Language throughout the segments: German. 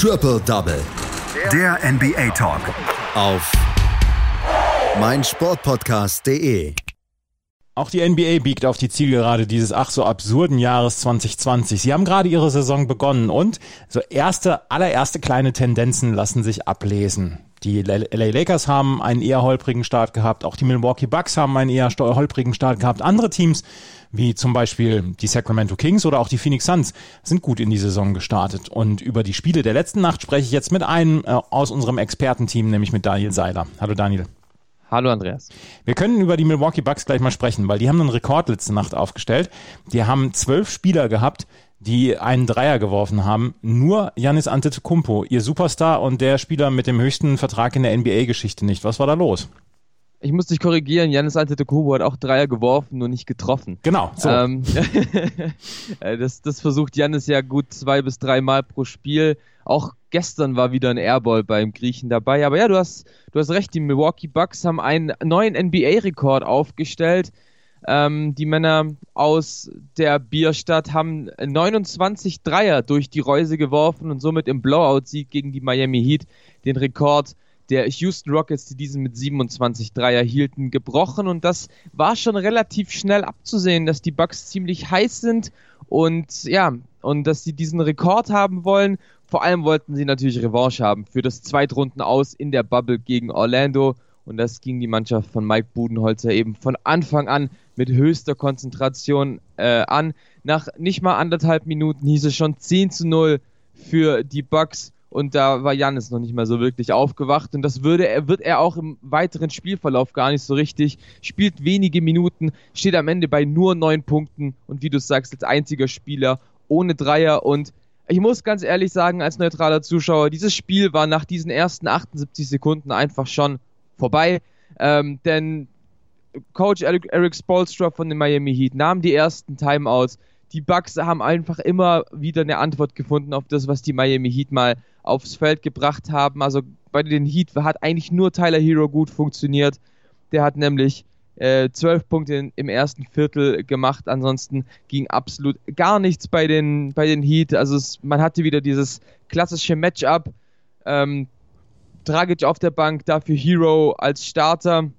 Triple Double. Der NBA Talk. Auf meinsportpodcast.de. Auch die NBA biegt auf die Zielgerade dieses ach so absurden Jahres 2020. Sie haben gerade ihre Saison begonnen und so erste, allererste kleine Tendenzen lassen sich ablesen. Die LA Lakers haben einen eher holprigen Start gehabt, auch die Milwaukee Bucks haben einen eher holprigen Start gehabt. Andere Teams, wie zum Beispiel die Sacramento Kings oder auch die Phoenix Suns, sind gut in die Saison gestartet. Und über die Spiele der letzten Nacht spreche ich jetzt mit einem äh, aus unserem Expertenteam, nämlich mit Daniel Seiler. Hallo Daniel. Hallo Andreas. Wir können über die Milwaukee Bucks gleich mal sprechen, weil die haben einen Rekord letzte Nacht aufgestellt. Die haben zwölf Spieler gehabt, die einen Dreier geworfen haben. Nur Janis Antetokounmpo, ihr Superstar und der Spieler mit dem höchsten Vertrag in der NBA-Geschichte nicht. Was war da los? Ich muss dich korrigieren, Janis Antetokounmpo hat auch Dreier geworfen, nur nicht getroffen. Genau, so. Ähm, äh, das, das versucht Janis ja gut zwei bis drei Mal pro Spiel. Auch gestern war wieder ein Airball beim Griechen dabei. Aber ja, du hast, du hast recht, die Milwaukee Bucks haben einen neuen NBA-Rekord aufgestellt. Ähm, die Männer aus der Bierstadt haben 29 Dreier durch die Reuse geworfen und somit im Blowout-Sieg gegen die Miami Heat den Rekord der Houston Rockets, die diesen mit 27 Dreier hielten, gebrochen. Und das war schon relativ schnell abzusehen, dass die Bucks ziemlich heiß sind und ja, und dass sie diesen Rekord haben wollen. Vor allem wollten sie natürlich Revanche haben für das Zweitrunden aus in der Bubble gegen Orlando. Und das ging die Mannschaft von Mike Budenholzer eben von Anfang an mit höchster Konzentration äh, an. Nach nicht mal anderthalb Minuten hieß es schon 10 zu 0 für die Bucks. Und da war Janis noch nicht mal so wirklich aufgewacht. Und das würde er, wird er auch im weiteren Spielverlauf gar nicht so richtig. Spielt wenige Minuten, steht am Ende bei nur neun Punkten und wie du sagst, als einziger Spieler ohne Dreier und ich muss ganz ehrlich sagen, als neutraler Zuschauer, dieses Spiel war nach diesen ersten 78 Sekunden einfach schon vorbei. Ähm, denn Coach Eric, Spolstra von den Miami Heat nahm die ersten Timeouts. Die Bucks haben einfach immer wieder eine Antwort gefunden auf das, was die Miami Heat mal aufs Feld gebracht haben. Also bei den Heat hat eigentlich nur Tyler Hero gut funktioniert. Der hat nämlich äh, zwölf Punkte im ersten Viertel gemacht. Ansonsten ging absolut gar nichts bei den, bei den Heat. Also es, man hatte wieder dieses klassische Matchup. Ähm, Dragic auf der Bank, dafür Hero als Starter.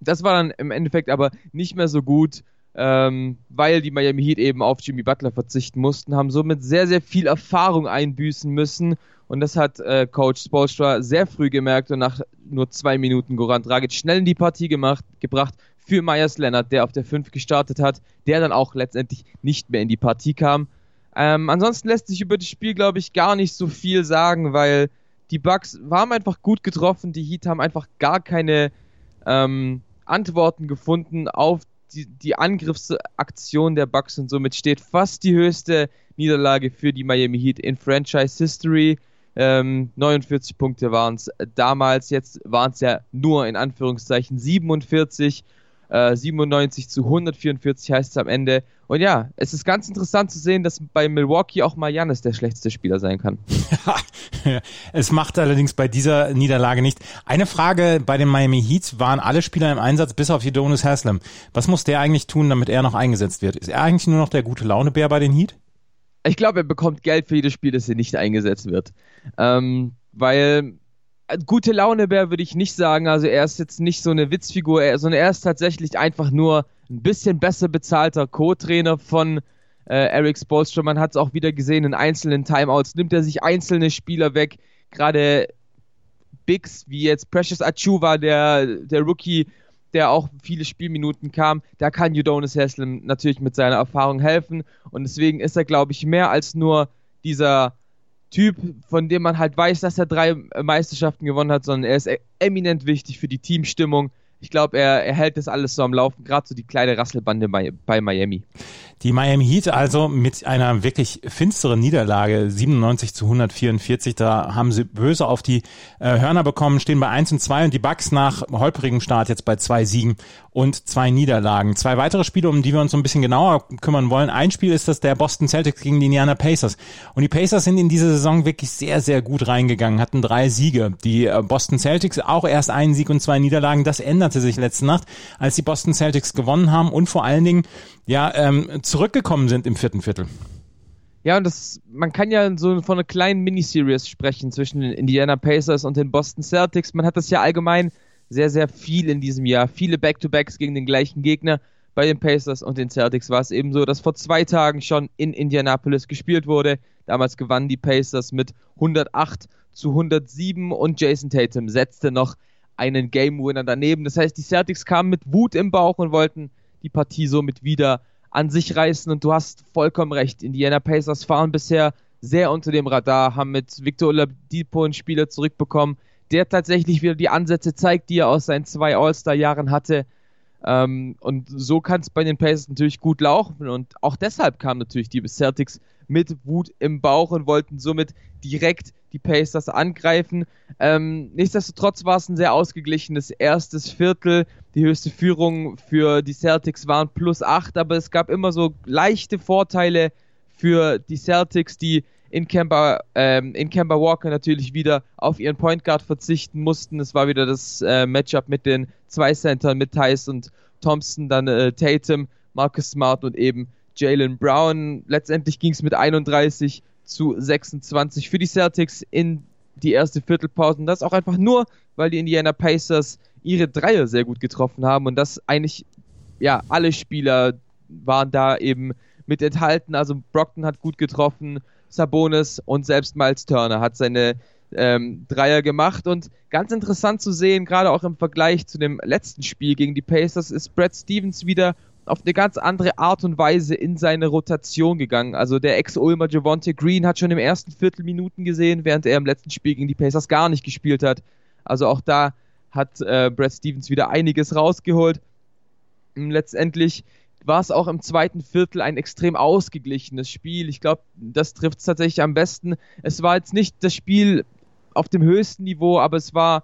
Das war dann im Endeffekt aber nicht mehr so gut, ähm, weil die Miami Heat eben auf Jimmy Butler verzichten mussten, haben somit sehr, sehr viel Erfahrung einbüßen müssen. Und das hat äh, Coach Spolstra sehr früh gemerkt und nach nur zwei Minuten Goran Dragic schnell in die Partie gemacht, gebracht, für Myers Leonard, der auf der 5 gestartet hat, der dann auch letztendlich nicht mehr in die Partie kam. Ähm, ansonsten lässt sich über das Spiel, glaube ich, gar nicht so viel sagen, weil die Bugs waren einfach gut getroffen, die Heat haben einfach gar keine ähm, Antworten gefunden auf die, die Angriffsaktion der Bugs und somit steht fast die höchste Niederlage für die Miami Heat in Franchise History. Ähm, 49 Punkte waren es damals, jetzt waren es ja nur in Anführungszeichen 47 97 äh, zu 144 heißt es am Ende. Und ja, es ist ganz interessant zu sehen, dass bei Milwaukee auch mal Janis der schlechteste Spieler sein kann. es macht allerdings bei dieser Niederlage nicht. Eine Frage bei den Miami Heats waren alle Spieler im Einsatz, bis auf Udonis Haslam. Was muss der eigentlich tun, damit er noch eingesetzt wird? Ist er eigentlich nur noch der gute Launebär bei den Heat? Ich glaube, er bekommt Geld für jedes Spiel, das er nicht eingesetzt wird. Ähm, weil gute Launebär würde ich nicht sagen. Also er ist jetzt nicht so eine Witzfigur, sondern er ist tatsächlich einfach nur ein bisschen besser bezahlter Co-Trainer von äh, Eric Spolstra. Man hat es auch wieder gesehen in einzelnen Timeouts. Nimmt er sich einzelne Spieler weg. Gerade Bigs wie jetzt Precious Achuva, der, der Rookie, der auch viele Spielminuten kam, da kann Udonis Haslem natürlich mit seiner Erfahrung helfen. Und deswegen ist er, glaube ich, mehr als nur dieser Typ, von dem man halt weiß, dass er drei Meisterschaften gewonnen hat, sondern er ist e- eminent wichtig für die Teamstimmung. Ich glaube, er, er hält das alles so am Laufen, gerade so die kleine Rasselbande bei, bei Miami. Die Miami Heat also mit einer wirklich finsteren Niederlage, 97 zu 144, da haben sie böse auf die äh, Hörner bekommen, stehen bei 1 und 2 und die Bucks nach holprigem Start jetzt bei zwei Siegen und zwei Niederlagen. Zwei weitere Spiele, um die wir uns so ein bisschen genauer kümmern wollen. Ein Spiel ist das der Boston Celtics gegen die Indiana Pacers. Und die Pacers sind in diese Saison wirklich sehr, sehr gut reingegangen, hatten drei Siege. Die äh, Boston Celtics auch erst einen Sieg und zwei Niederlagen. Das änderte sich letzte Nacht, als die Boston Celtics gewonnen haben und vor allen Dingen ja, ähm, zurückgekommen sind im vierten Viertel. Ja, und das, man kann ja so von einer kleinen Miniseries sprechen zwischen den Indiana Pacers und den Boston Celtics. Man hat das ja allgemein sehr, sehr viel in diesem Jahr. Viele Back-to-Backs gegen den gleichen Gegner. Bei den Pacers und den Celtics war es eben so, dass vor zwei Tagen schon in Indianapolis gespielt wurde. Damals gewannen die Pacers mit 108 zu 107 und Jason Tatum setzte noch einen Game Winner daneben. Das heißt, die Celtics kamen mit Wut im Bauch und wollten die Partie somit wieder an sich reißen. Und du hast vollkommen recht. Indiana Pacers fahren bisher sehr unter dem Radar, haben mit Victor Oladipo einen Spieler zurückbekommen, der tatsächlich wieder die Ansätze zeigt, die er aus seinen zwei All-Star-Jahren hatte. Ähm, und so kann es bei den Pacers natürlich gut laufen. Und auch deshalb kamen natürlich die Celtics mit Wut im Bauch und wollten somit direkt die Pacers angreifen. Ähm, nichtsdestotrotz war es ein sehr ausgeglichenes erstes Viertel. Die höchste Führung für die Celtics waren plus 8, aber es gab immer so leichte Vorteile für die Celtics, die in Kemba, ähm, in Kemba Walker natürlich wieder auf ihren Point Guard verzichten mussten. Es war wieder das äh, Matchup mit den zwei Centern, mit Tice und Thompson, dann äh, Tatum, Marcus Smart und eben Jalen Brown. Letztendlich ging es mit 31 zu 26 für die Celtics in die erste Viertelpause. Und das auch einfach nur, weil die Indiana Pacers ihre Dreier sehr gut getroffen haben und das eigentlich, ja, alle Spieler waren da eben mit enthalten. Also Brockton hat gut getroffen, Sabonis und selbst Miles Turner hat seine ähm, Dreier gemacht. Und ganz interessant zu sehen, gerade auch im Vergleich zu dem letzten Spiel gegen die Pacers, ist Brad Stevens wieder auf eine ganz andere Art und Weise in seine Rotation gegangen. Also der Ex-Ulmer Javonte Green hat schon im ersten Viertel Minuten gesehen, während er im letzten Spiel gegen die Pacers gar nicht gespielt hat. Also auch da hat äh, Brad Stevens wieder einiges rausgeholt. Letztendlich war es auch im zweiten Viertel ein extrem ausgeglichenes Spiel. Ich glaube, das trifft es tatsächlich am besten. Es war jetzt nicht das Spiel auf dem höchsten Niveau, aber es war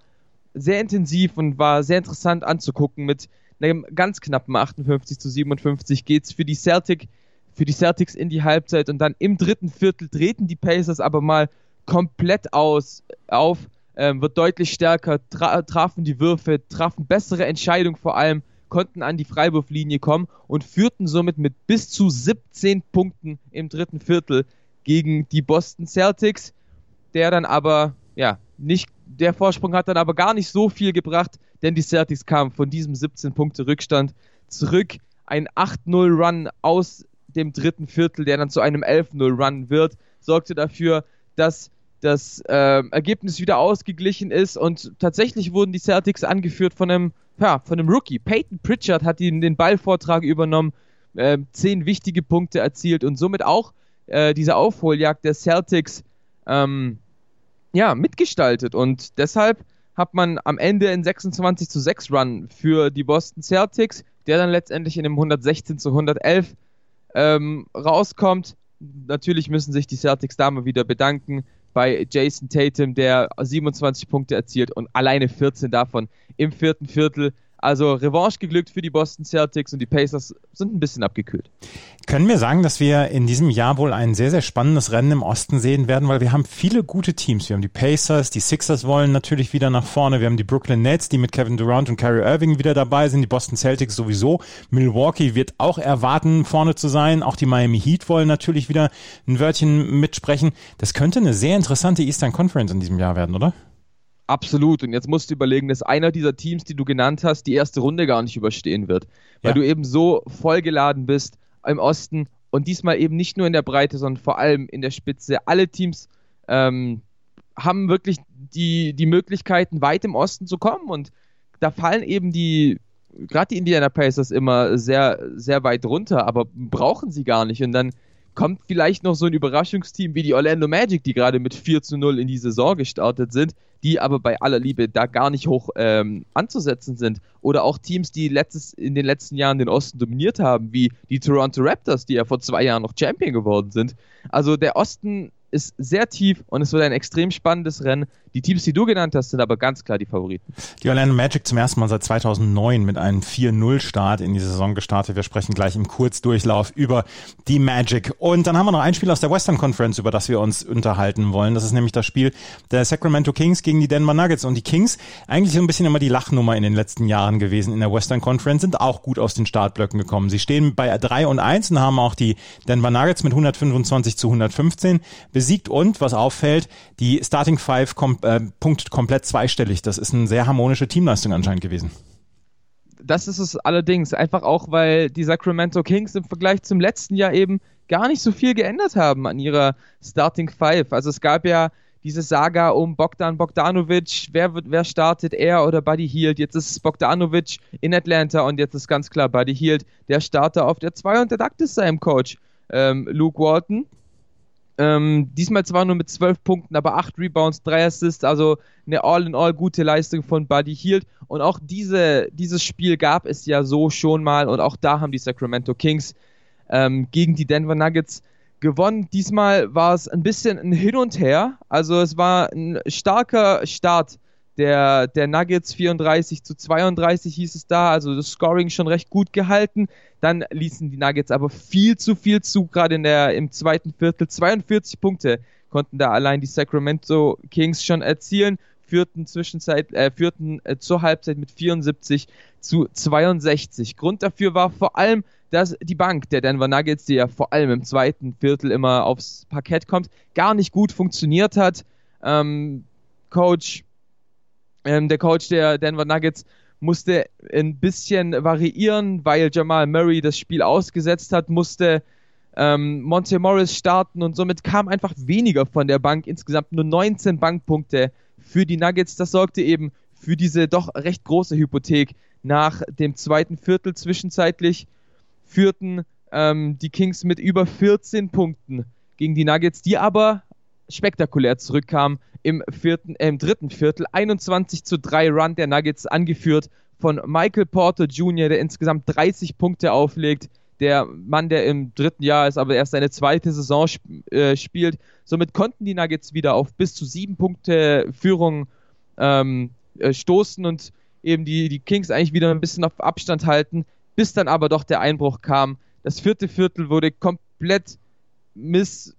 sehr intensiv und war sehr interessant anzugucken. Mit einem ganz knappen 58 zu 57 geht es für die Celtic, für die Celtics in die Halbzeit und dann im dritten Viertel treten die Pacers aber mal komplett aus auf, ähm, wird deutlich stärker, tra trafen die Würfe, trafen bessere Entscheidungen vor allem konnten an die Freiwurflinie kommen und führten somit mit bis zu 17 Punkten im dritten Viertel gegen die Boston Celtics, der dann aber, ja, nicht, der Vorsprung hat dann aber gar nicht so viel gebracht, denn die Celtics kamen von diesem 17 Punkte Rückstand zurück. Ein 8-0-Run aus dem dritten Viertel, der dann zu einem 11-0-Run wird, sorgte dafür, dass das äh, Ergebnis wieder ausgeglichen ist und tatsächlich wurden die Celtics angeführt von einem ja, von einem Rookie. Peyton Pritchard hat ihn den Ballvortrag übernommen, äh, zehn wichtige Punkte erzielt und somit auch äh, diese Aufholjagd der Celtics ähm, ja, mitgestaltet. Und deshalb hat man am Ende einen 26 zu 6 Run für die Boston Celtics, der dann letztendlich in einem 116 zu 111 ähm, rauskommt. Natürlich müssen sich die Celtics da mal wieder bedanken bei Jason Tatum, der 27 Punkte erzielt und alleine 14 davon im vierten Viertel. Also Revanche geglückt für die Boston Celtics und die Pacers sind ein bisschen abgekühlt. Können wir sagen, dass wir in diesem Jahr wohl ein sehr, sehr spannendes Rennen im Osten sehen werden, weil wir haben viele gute Teams. Wir haben die Pacers, die Sixers wollen natürlich wieder nach vorne. Wir haben die Brooklyn Nets, die mit Kevin Durant und Kyrie Irving wieder dabei sind. Die Boston Celtics sowieso. Milwaukee wird auch erwarten, vorne zu sein. Auch die Miami Heat wollen natürlich wieder ein Wörtchen mitsprechen. Das könnte eine sehr interessante Eastern Conference in diesem Jahr werden, oder? Absolut. Und jetzt musst du überlegen, dass einer dieser Teams, die du genannt hast, die erste Runde gar nicht überstehen wird. Weil ja. du eben so vollgeladen bist im Osten und diesmal eben nicht nur in der Breite, sondern vor allem in der Spitze. Alle Teams ähm, haben wirklich die, die Möglichkeiten, weit im Osten zu kommen. Und da fallen eben die, gerade die Indiana Pacers immer sehr, sehr weit runter, aber brauchen sie gar nicht. Und dann kommt vielleicht noch so ein Überraschungsteam wie die Orlando Magic, die gerade mit 4 zu 0 in die Saison gestartet sind, die aber bei aller Liebe da gar nicht hoch ähm, anzusetzen sind. Oder auch Teams, die letztes, in den letzten Jahren den Osten dominiert haben, wie die Toronto Raptors, die ja vor zwei Jahren noch Champion geworden sind. Also der Osten ist sehr tief und es wird ein extrem spannendes Rennen. Die Teams, die du genannt hast, sind aber ganz klar die Favoriten. Die Orlando Magic zum ersten Mal seit 2009 mit einem 4-0-Start in die Saison gestartet. Wir sprechen gleich im Kurzdurchlauf über die Magic. Und dann haben wir noch ein Spiel aus der Western Conference, über das wir uns unterhalten wollen. Das ist nämlich das Spiel der Sacramento Kings gegen die Denver Nuggets. Und die Kings, eigentlich so ein bisschen immer die Lachnummer in den letzten Jahren gewesen in der Western Conference, sind auch gut aus den Startblöcken gekommen. Sie stehen bei 3 und 1 und haben auch die Denver Nuggets mit 125 zu 115 besiegt. Und was auffällt, die Starting Five kommt äh, punktet komplett zweistellig. Das ist eine sehr harmonische Teamleistung anscheinend gewesen. Das ist es allerdings. Einfach auch, weil die Sacramento Kings im Vergleich zum letzten Jahr eben gar nicht so viel geändert haben an ihrer Starting Five. Also es gab ja diese Saga um Bogdan Bogdanovic, wer, wer startet, er oder Buddy Hield. Jetzt ist Bogdanovic in Atlanta und jetzt ist ganz klar Buddy Hield der Starter auf der 2 und der Dakt ist seinem Coach ähm, Luke Walton. Ähm, diesmal zwar nur mit 12 Punkten, aber 8 Rebounds, 3 Assists, also eine all-in-all gute Leistung von Buddy Hield. Und auch diese, dieses Spiel gab es ja so schon mal und auch da haben die Sacramento Kings ähm, gegen die Denver Nuggets gewonnen. Diesmal war es ein bisschen ein Hin und Her. Also es war ein starker Start der, der Nuggets 34 zu 32 hieß es da, also das Scoring schon recht gut gehalten. Dann ließen die Nuggets aber viel zu viel zu, gerade in der, im zweiten Viertel. 42 Punkte konnten da allein die Sacramento Kings schon erzielen, führten zwischenzeit, äh, führten äh, zur Halbzeit mit 74 zu 62. Grund dafür war vor allem, dass die Bank der Denver Nuggets, die ja vor allem im zweiten Viertel immer aufs Parkett kommt, gar nicht gut funktioniert hat. Ähm, Coach ähm, der Coach der Denver Nuggets musste ein bisschen variieren, weil Jamal Murray das Spiel ausgesetzt hat, musste ähm, Monte Morris starten und somit kam einfach weniger von der Bank. Insgesamt nur 19 Bankpunkte für die Nuggets. Das sorgte eben für diese doch recht große Hypothek. Nach dem zweiten Viertel zwischenzeitlich führten ähm, die Kings mit über 14 Punkten gegen die Nuggets, die aber spektakulär zurückkamen im, vierten, äh, im dritten Viertel. 21 zu 3 Run der Nuggets, angeführt von Michael Porter Jr., der insgesamt 30 Punkte auflegt. Der Mann, der im dritten Jahr ist, aber erst seine zweite Saison sp äh, spielt. Somit konnten die Nuggets wieder auf bis zu sieben Punkte Führung ähm, äh, stoßen und eben die, die Kings eigentlich wieder ein bisschen auf Abstand halten, bis dann aber doch der Einbruch kam. Das vierte Viertel wurde komplett miss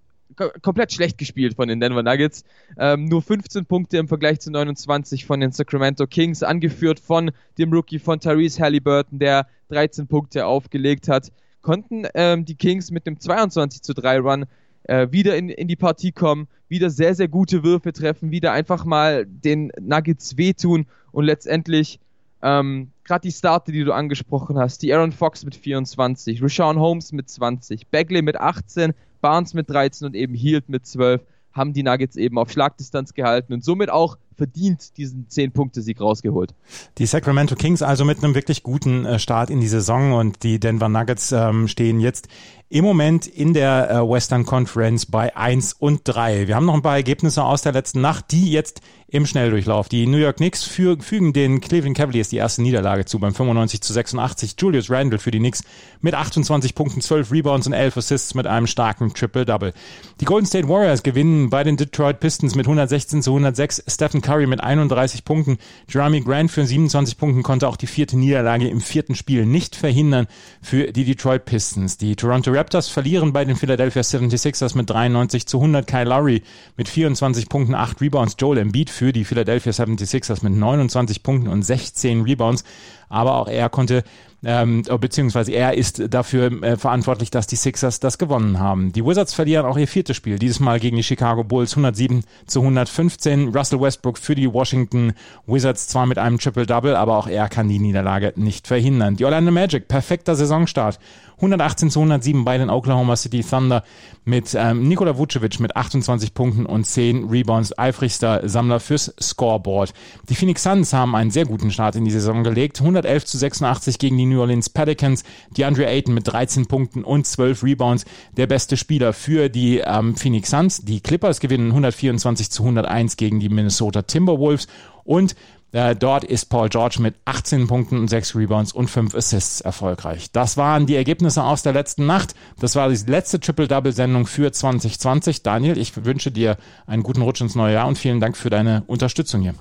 komplett schlecht gespielt von den Denver Nuggets. Ähm, nur 15 Punkte im Vergleich zu 29 von den Sacramento Kings, angeführt von dem Rookie von Therese Halliburton, der 13 Punkte aufgelegt hat. Konnten ähm, die Kings mit dem 22 zu 3 Run äh, wieder in, in die Partie kommen, wieder sehr, sehr gute Würfe treffen, wieder einfach mal den Nuggets wehtun und letztendlich ähm, gerade die Starter, die du angesprochen hast, die Aaron Fox mit 24, Rashawn Holmes mit 20, Bagley mit 18, Barnes mit 13 und eben Hield mit 12 haben die Nuggets eben auf Schlagdistanz gehalten und somit auch verdient diesen 10-Punkte-Sieg rausgeholt. Die Sacramento Kings also mit einem wirklich guten äh, Start in die Saison und die Denver Nuggets ähm, stehen jetzt im Moment in der äh, Western Conference bei 1 und 3. Wir haben noch ein paar Ergebnisse aus der letzten Nacht, die jetzt im Schnelldurchlauf. Die New York Knicks für, fügen den Cleveland Cavaliers die erste Niederlage zu beim 95 zu 86. Julius Randle für die Knicks mit 28 Punkten, 12 Rebounds und 11 Assists mit einem starken Triple-Double. Die Golden State Warriors gewinnen bei den Detroit Pistons mit 116 zu 106. Stephen Curry mit 31 Punkten. Jeremy Grant für 27 Punkten konnte auch die vierte Niederlage im vierten Spiel nicht verhindern für die Detroit Pistons. Die Toronto Raptors verlieren bei den Philadelphia 76ers mit 93 zu 100. Kyle Lowry mit 24 Punkten, 8 Rebounds. Joel Embiid für die Philadelphia 76ers mit 29 Punkten und 16 Rebounds. Aber auch er konnte ähm, beziehungsweise er ist dafür äh, verantwortlich, dass die Sixers das gewonnen haben. Die Wizards verlieren auch ihr viertes Spiel, dieses Mal gegen die Chicago Bulls 107 zu 115. Russell Westbrook für die Washington Wizards zwar mit einem Triple-Double, aber auch er kann die Niederlage nicht verhindern. Die Orlando Magic, perfekter Saisonstart. 118 zu 107 bei den Oklahoma City Thunder mit ähm, Nikola Vucevic mit 28 Punkten und 10 Rebounds, eifrigster Sammler fürs Scoreboard. Die Phoenix Suns haben einen sehr guten Start in die Saison gelegt. 111 zu 86 gegen die New Orleans Pelicans. Die Andre Ayton mit 13 Punkten und 12 Rebounds, der beste Spieler für die ähm, Phoenix Suns. Die Clippers gewinnen 124 zu 101 gegen die Minnesota Timberwolves und Äh, dort ist Paul George mit 18 Punkten und 6 Rebounds und 5 Assists erfolgreich. Das waren die Ergebnisse aus der letzten Nacht. Das war die letzte Triple-Double-Sendung für 2020. Daniel, ich wünsche dir einen guten Rutsch ins neue Jahr und vielen Dank für deine Unterstützung hier.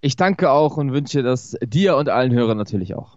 Ich danke auch und wünsche das dir und allen Hörern natürlich auch.